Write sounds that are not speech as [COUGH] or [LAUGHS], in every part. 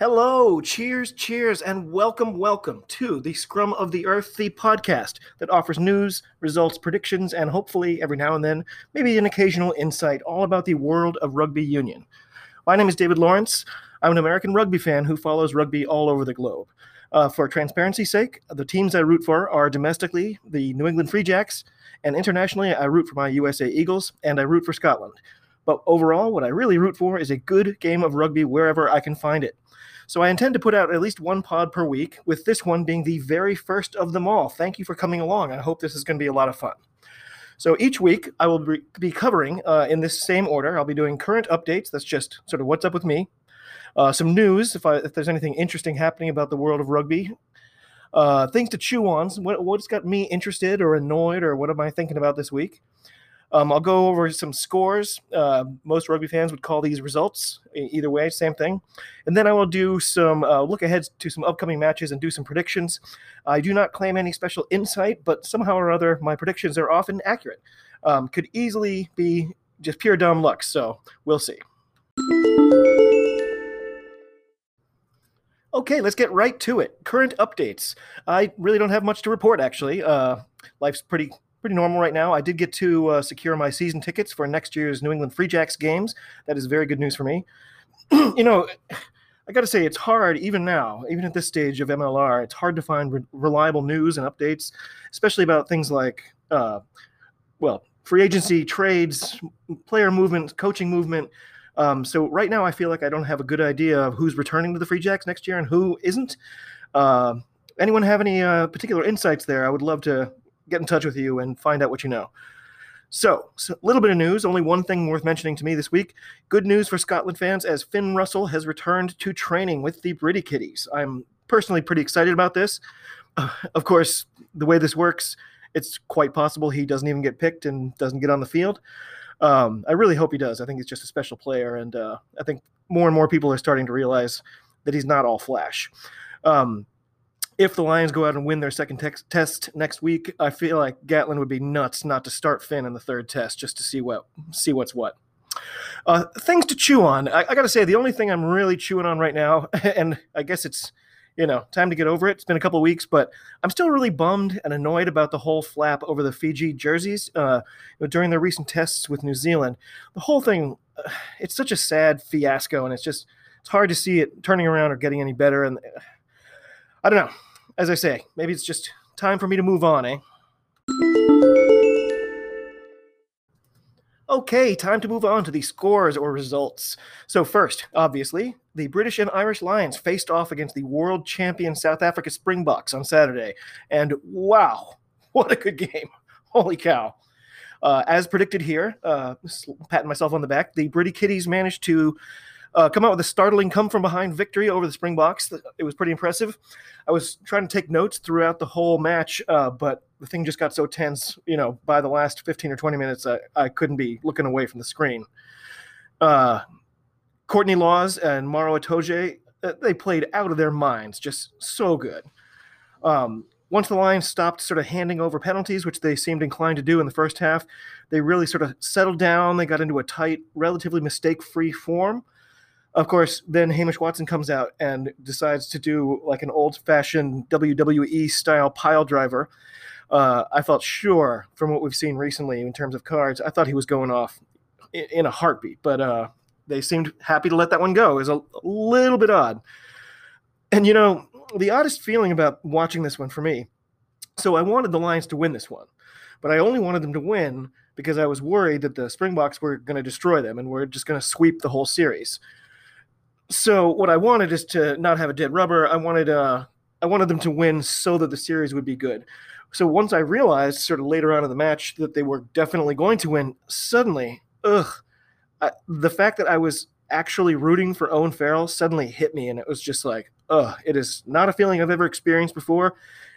Hello, cheers, cheers, and welcome, welcome to the Scrum of the Earth, the podcast that offers news, results, predictions, and hopefully every now and then, maybe an occasional insight all about the world of rugby union. My name is David Lawrence. I'm an American rugby fan who follows rugby all over the globe. Uh, for transparency's sake, the teams I root for are domestically the New England Free Jacks, and internationally, I root for my USA Eagles, and I root for Scotland. But overall, what I really root for is a good game of rugby wherever I can find it. So I intend to put out at least one pod per week, with this one being the very first of them all. Thank you for coming along. I hope this is going to be a lot of fun. So each week I will be covering uh, in this same order. I'll be doing current updates. That's just sort of what's up with me. Uh, some news, if, I, if there's anything interesting happening about the world of rugby. Uh, things to chew on. What, what's got me interested or annoyed, or what am I thinking about this week? Um, I'll go over some scores. Uh, most rugby fans would call these results. Either way, same thing. And then I will do some uh, look ahead to some upcoming matches and do some predictions. I do not claim any special insight, but somehow or other, my predictions are often accurate. Um, could easily be just pure dumb luck. So we'll see. Okay, let's get right to it. Current updates. I really don't have much to report, actually. Uh, life's pretty pretty normal right now. I did get to uh, secure my season tickets for next year's New England Free Jacks games. That is very good news for me. [CLEARS THROAT] you know, I got to say, it's hard, even now, even at this stage of MLR, it's hard to find re- reliable news and updates, especially about things like, uh, well, free agency, trades, player movement, coaching movement. Um, so right now, I feel like I don't have a good idea of who's returning to the Free Jacks next year and who isn't. Uh, anyone have any uh, particular insights there? I would love to get in touch with you and find out what you know. So, a little bit of news, only one thing worth mentioning to me this week. Good news for Scotland fans as Finn Russell has returned to training with the Britty Kitties. I'm personally pretty excited about this. Uh, [SIGHS] of course, the way this works, it's quite possible he doesn't even get picked and doesn't get on the field. Um, I really hope he does. I think he's just a special player, and uh, I think more and more people are starting to realize that he's not all flash. Um, if the Lions go out and win their second te- test next week, I feel like Gatland would be nuts not to start Finn in the third test just to see what see what's what. Uh, things to chew on. I, I got to say, the only thing I'm really chewing on right now, [LAUGHS] and I guess it's you know time to get over it. It's been a couple weeks, but I'm still really bummed and annoyed about the whole flap over the Fiji jerseys uh, during their recent tests with New Zealand. The whole thing, uh, it's such a sad fiasco, and it's just it's hard to see it turning around or getting any better. And uh, I don't know as I say, maybe it's just time for me to move on, eh? Okay, time to move on to the scores or results. So, first, obviously, the British and Irish Lions faced off against the world champion South Africa Springboks on Saturday. And wow, [LAUGHS] what a good game! Holy cow. Uh, as predicted here, uh, patting myself on the back, the Britty Kitties managed to uh, come out with a startling come from behind victory over the Springboks. It was pretty impressive. I was trying to take notes throughout the whole match, uh, but the thing just got so tense. You know, by the last 15 or 20 minutes, I, I couldn't be looking away from the screen. Uh, Courtney Lawes and Maro Itoje, uh, they played out of their minds, just so good. Um, once the Lions stopped sort of handing over penalties, which they seemed inclined to do in the first half, they really sort of settled down. They got into a tight, relatively mistake free form. Of course, then Hamish Watson comes out and decides to do like an old fashioned WWE style pile driver. Uh, I felt sure from what we've seen recently in terms of cards, I thought he was going off in, in a heartbeat, but uh, they seemed happy to let that one go. A, a little bit odd. And you know, the oddest feeling about watching this one for me. So I wanted the Lions to win this one, but I only wanted them to win because I was worried that the Springboks were going to destroy them and we're just going to sweep the whole series so what I wanted is to not have a dead rubber. I wanted uh I wanted them to win so that the series would be good. So once I realized sort of later on in the match that they were definitely going to win, suddenly, ugh, I, the fact that I was actually rooting for Owen Farrell suddenly hit me, and it was just like, ugh, it is not a feeling I've ever experienced before.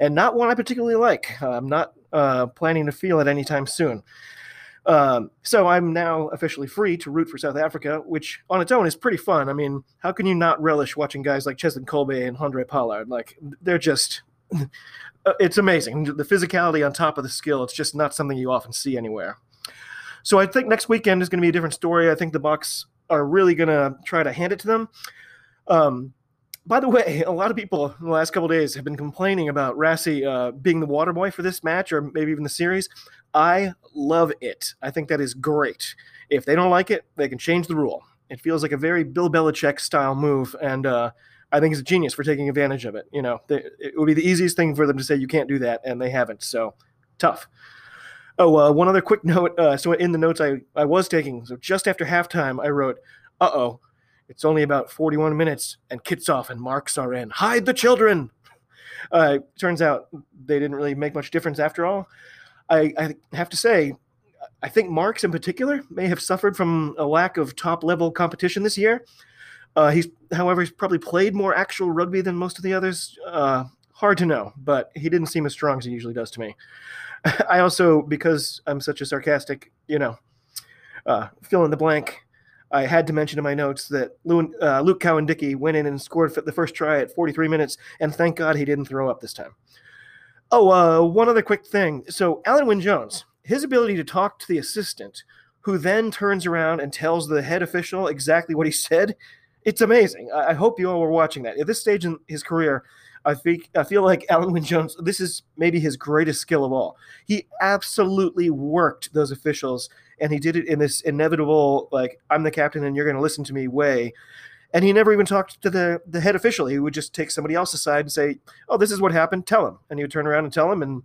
and not one I particularly like. I'm not uh, planning to feel it anytime soon. Um, so I'm now officially free to root for South Africa, which on its own is pretty fun. I mean, how can you not relish watching guys like Cheslin Kolbe and Handré Pollard? Like, they're just. [LAUGHS] It's amazing. The physicality on top of the skill, it's just not something you often see anywhere. So I think next weekend is going to be a different story. I think the Boks are really going to try to hand it to them. Um, by the way, a lot of people in the last couple days have been complaining about Rassie uh, being the water boy for this match or maybe even the series. I love it. I think that is great. If they don't like it, they can change the rule. It feels like a very Bill Belichick style move, and uh, I think he's a genius for taking advantage of it. You know, they, it would be the easiest thing for them to say you can't do that, and they haven't. So tough. Oh, uh, one other quick [LAUGHS] note. Uh, so in the notes I, I was taking, so just after halftime, I wrote, "Uh oh, it's only about 41 minutes, and Kitshoff and Marx are in. Hide the children." Uh, turns out they didn't really make much difference after all. I, I have to say, I think Marx in particular may have suffered from a lack of top level competition this year. Uh, he's, however, he's probably played more actual rugby than most of the others. Uh, hard to know, but he didn't seem as strong as he usually does to me. [LAUGHS] I also, because I'm such a sarcastic, you know, uh, fill in the blank, I had to mention in my notes that uh, Luke Cowan-Dickie went in and scored the first try at 43 minutes, and thank God he didn't throw up this time. Oh, uh, one other quick thing. So, Alun Wyn Jones, his ability to talk to the assistant, who then turns around and tells the head official exactly what he said, it's amazing. I, I hope you all were watching that. At this stage in his career, I think I feel like Alun Wyn Jones. This is maybe his greatest skill of all. He absolutely worked those officials, and he did it in this inevitable, like I'm the captain and you're going to listen to me way. And he never even talked to the the head official. He would just take somebody else aside and say, "Oh, this is what happened. Tell him." And he would turn around and tell him, and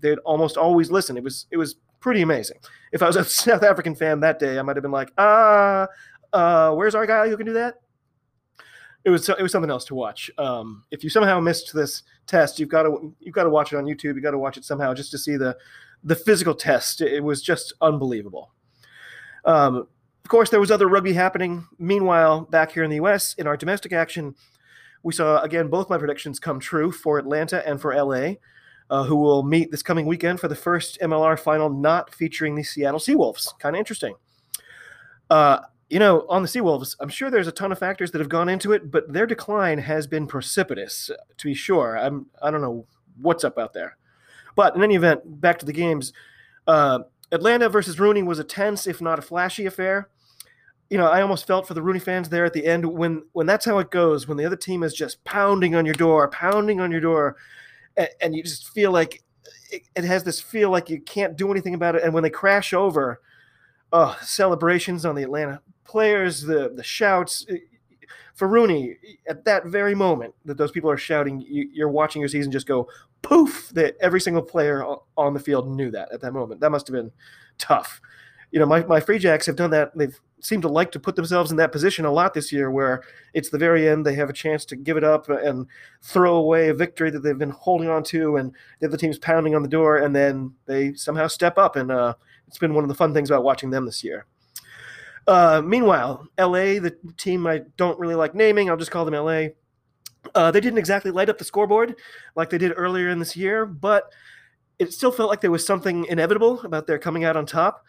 they'd almost always listen. It was it was pretty amazing. If I was a [LAUGHS] South African fan that day, I might have been like, "Ah, uh, where's our guy who can do that?" it was it was something else to watch. Um, if you somehow missed this test, you've got to you've got to watch it on YouTube. You have got to watch it somehow just to see the the physical test. It was just unbelievable. Um, of course, there was other rugby happening. Meanwhile, back here in the U.S., in our domestic action, we saw again both my predictions come true for Atlanta and for LA, uh, who will meet this coming weekend for the first MLR final, not featuring the Seattle Seawolves. Kind of interesting. Uh, you know, on the Seawolves, I'm sure there's a ton of factors that have gone into it, but their decline has been precipitous, to be sure. I'm I don't know what's up out there, but in any event, back to the games. Uh, Atlanta versus RUNY was a tense, if not a flashy affair. You know, I almost felt for the RUNY fans there at the end when when that's how it goes. When the other team is just pounding on your door, pounding on your door, and, and you just feel like it, it has this feel like you can't do anything about it. And when they crash over, oh, celebrations on the Atlanta players, the the shouts. For RUNY, at that very moment that those people are shouting, you, are watching your season just go poof. That every single player on the field knew that at that moment. That must have been tough. You know, my, my Free Jacks have done that. They've seemed to like to put themselves in that position a lot this year where it's the very end they have a chance to give it up and throw away a victory that they've been holding on to and the other team's pounding on the door and then they somehow step up and uh, it's been one of the fun things about watching them this year uh, meanwhile, LA, the team I don't really like naming, I'll just call them LA. Uh, they didn't exactly light up the scoreboard like they did earlier in this year, but it still felt like there was something inevitable about their coming out on top.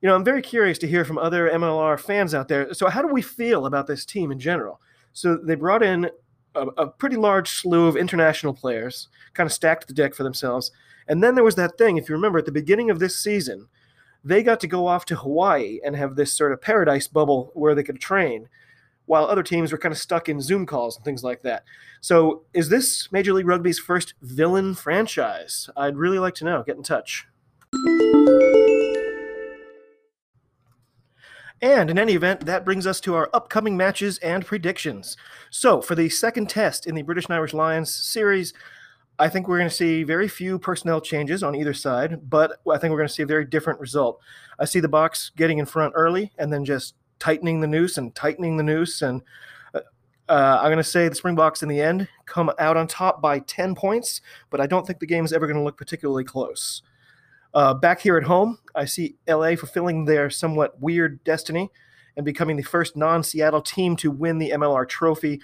You know, I'm very curious to hear from other MLR fans out there. So, how do we feel about this team in general? So, they brought in a, a pretty large slew of international players, kind of stacked the deck for themselves. And then there was that thing, if you remember, at the beginning of this season, they got to go off to Hawaii and have this sort of paradise bubble where they could train, while other teams were kind of stuck in Zoom calls and things like that. So, is this Major League Rugby's first villain franchise? I'd really like to know. Get in touch. And in any event, that brings us to our upcoming matches and predictions. So, for the second test in the British and Irish Lions series, I think we're going to see very few personnel changes on either side, but I think we're going to see a very different result. I see the Boks getting in front early and then just tightening the noose and tightening the noose. And uh, uh I'm going to say the Springboks in the end come out on top by 10 points, but I don't think the game is ever going to look particularly close. Uh, back here at home, I see LA fulfilling their somewhat weird destiny and becoming the first non Seattle team to win the MLR trophy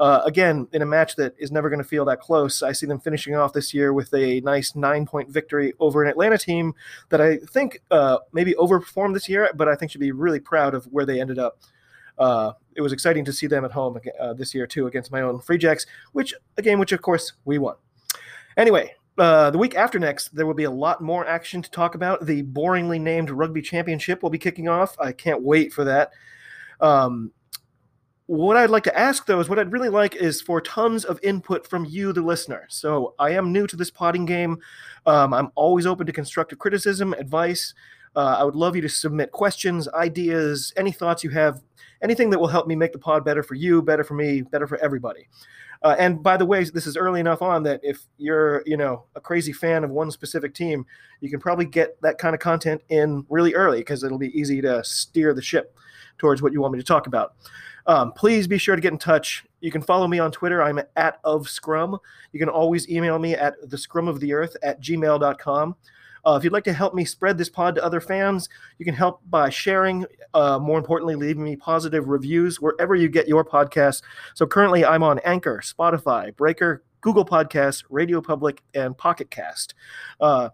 Uh, again, in a match that is never going to feel that close, I see them finishing off this year with a nice nine point victory over an Atlanta team that I think uh, maybe overperformed this year, but I think should be really proud of where they ended up. Uh, it was exciting to see them at home uh, this year too against my own Free Jacks, which a game which of course we won. Anyway, uh, the week after next, there will be a lot more action to talk about. The boringly named Rugby Championship will be kicking off. I can't wait for that. Um, what I'd like to ask, though, is what I'd really like is for tons of input from you, the listener. So I am new to this potting game. Um, I'm always open to constructive criticism, advice. Uh, I would love you to submit questions, ideas, any thoughts you have, anything that will help me make the pod better for you, better for me, better for everybody. Uh, and by the way, this is early enough on that if you're, you know, a crazy fan of one specific team, you can probably get that kind of content in really early because it'll be easy to steer the ship towards what you want me to talk about. Um, please be sure to get in touch. You can follow me on Twitter. I'm at of Scrum. You can always email me at the scrum of the earth at gmail.com. Uh, if you'd like to help me spread this pod to other fans, you can help by sharing. Uh, more importantly, leaving me positive reviews wherever you get your podcasts. So currently, I'm on Anchor, Spotify, Breaker, Google Podcasts, Radio Public, and Pocket Cast. Uh,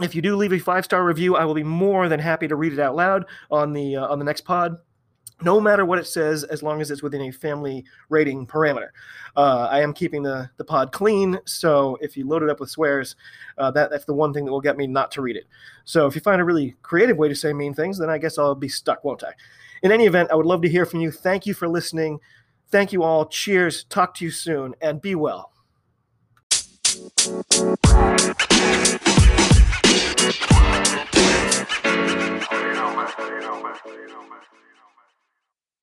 if you do leave a five star review, I will be more than happy to read it out loud on the uh, on the next pod no matter what it says, as long as it's within a family rating parameter. Uh, I am keeping the, the pod clean, so if you load it up with swears, uh, that, that's the one thing that will get me not to read it. So if you find a really creative way to say mean things, then I guess I'll be stuck, won't I? In any event, I would love to hear from you. Thank you for listening. Thank you all. Cheers. Talk to you soon, and be well. You know, man. You know, man. You know, man.